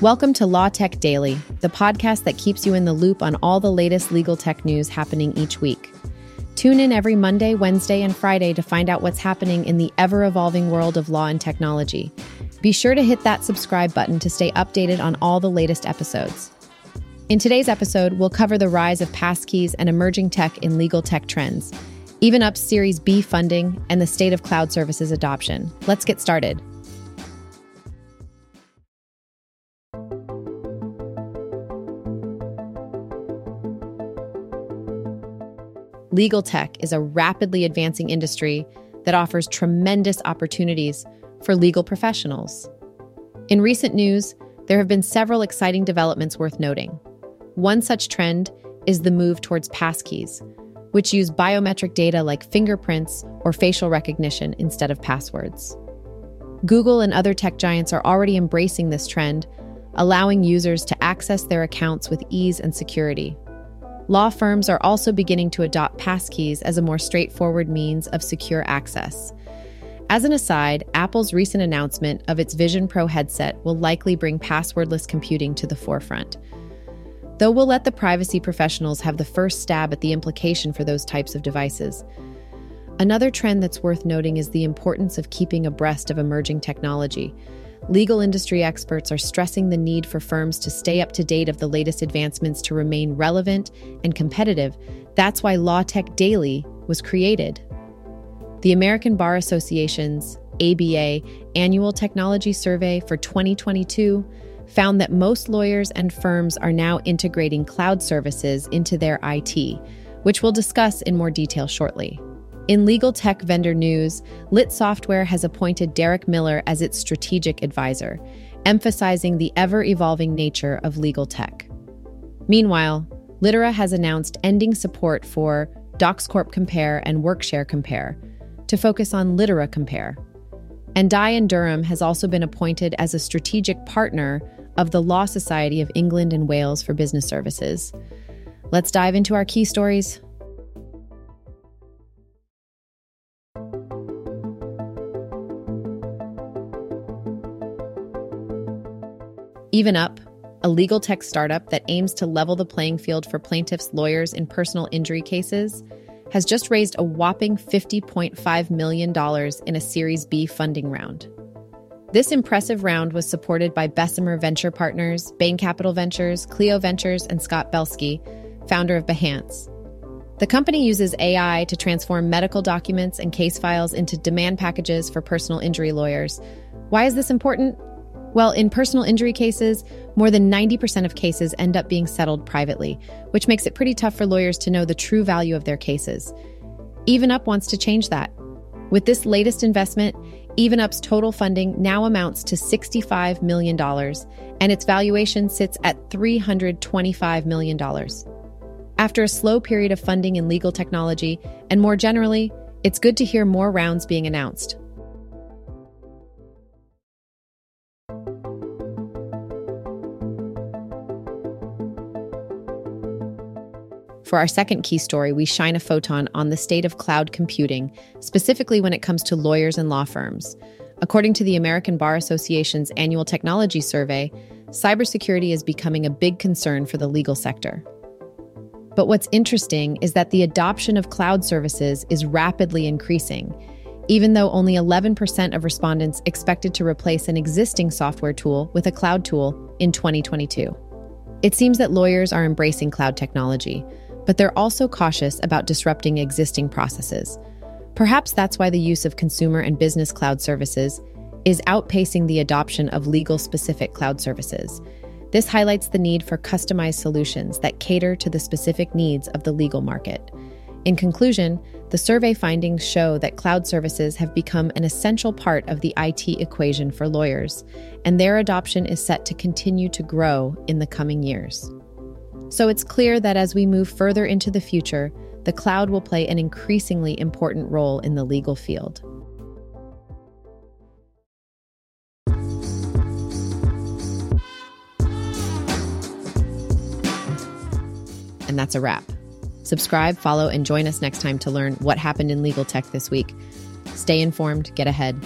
Welcome to Law Tech Daily, the podcast that keeps you in the loop on all the latest legal tech news happening each week. Tune in every Monday, Wednesday, and Friday to find out what's happening in the ever evolving world of law and technology. Be sure to hit that subscribe button to stay updated on all the latest episodes. In today's episode, we'll cover the rise of passkeys and emerging tech in legal tech trends, EvenUp Series B funding and the state of cloud services adoption. Let's get started. Legal tech is a rapidly advancing industry that offers tremendous opportunities for legal professionals. In recent news, there have been several exciting developments worth noting. One such trend is the move towards passkeys, which use biometric data like fingerprints or facial recognition instead of passwords. Google and other tech giants are already embracing this trend, allowing users to access their accounts with ease and security. Law firms are also beginning to adopt passkeys as a more straightforward means of secure access. As an aside, Apple's recent announcement of its Vision Pro headset will likely bring passwordless computing to the forefront. Though we'll let the privacy professionals have the first stab at the implication for those types of devices. Another trend that's worth noting is the importance of keeping abreast of emerging technology. Legal industry experts are stressing the need for firms to stay up to date of the latest advancements to remain relevant and competitive. That's why Law Tech Daily was created. The American Bar Association's ABA Annual Technology Survey for 2022 found that most lawyers and firms are now integrating cloud services into their IT, which we'll discuss in more detail shortly. In legal tech vendor news, Lit Software has appointed Derek Miller as its strategic advisor, emphasizing the ever evolving nature of legal tech. Meanwhile, Litera has announced ending support for DocsCorp Compare and Workshare Compare, to focus on Litera Compare. And Diane Durham has also been appointed as a strategic partner of the Law Society of England and Wales for Business Services. Let's dive into our key stories. EvenUp, a legal tech startup that aims to level the playing field for plaintiffs' lawyers in personal injury cases, has just raised a whopping $50.5 million in a Series B funding round. This impressive round was supported by Bessemer Venture Partners, Bain Capital Ventures, Clio Ventures, and Scott Belsky, founder of Behance. The company uses AI to transform medical documents and case files into demand packages for personal injury lawyers. Why is this important? Well, in personal injury cases, more than 90% of cases end up being settled privately, which makes it pretty tough for lawyers to know the true value of their cases. EvenUp wants to change that. With this latest investment, EvenUp's total funding now amounts to $65 million, and its valuation sits at $325 million. After a slow period of funding in legal technology, and more generally, it's good to hear more rounds being announced. For our second key story, we shine a photon on the state of cloud computing, specifically when it comes to lawyers and law firms. According to the American Bar Association's annual technology survey, cybersecurity is becoming a big concern for the legal sector. But what's interesting is that the adoption of cloud services is rapidly increasing, even though only 11% of respondents expected to replace an existing software tool with a cloud tool in 2022. It seems that lawyers are embracing cloud technology, but they're also cautious about disrupting existing processes. Perhaps that's why the use of consumer and business cloud services is outpacing the adoption of legal specific cloud services. This highlights the need for customized solutions that cater to the specific needs of the legal market. In conclusion, the survey findings show that cloud services have become an essential part of the IT equation for lawyers, and their adoption is set to continue to grow in the coming years. So it's clear that as we move further into the future, the cloud will play an increasingly important role in the legal field. And that's a wrap. Subscribe, follow, and join us next time to learn what happened in legal tech this week. Stay informed, get ahead.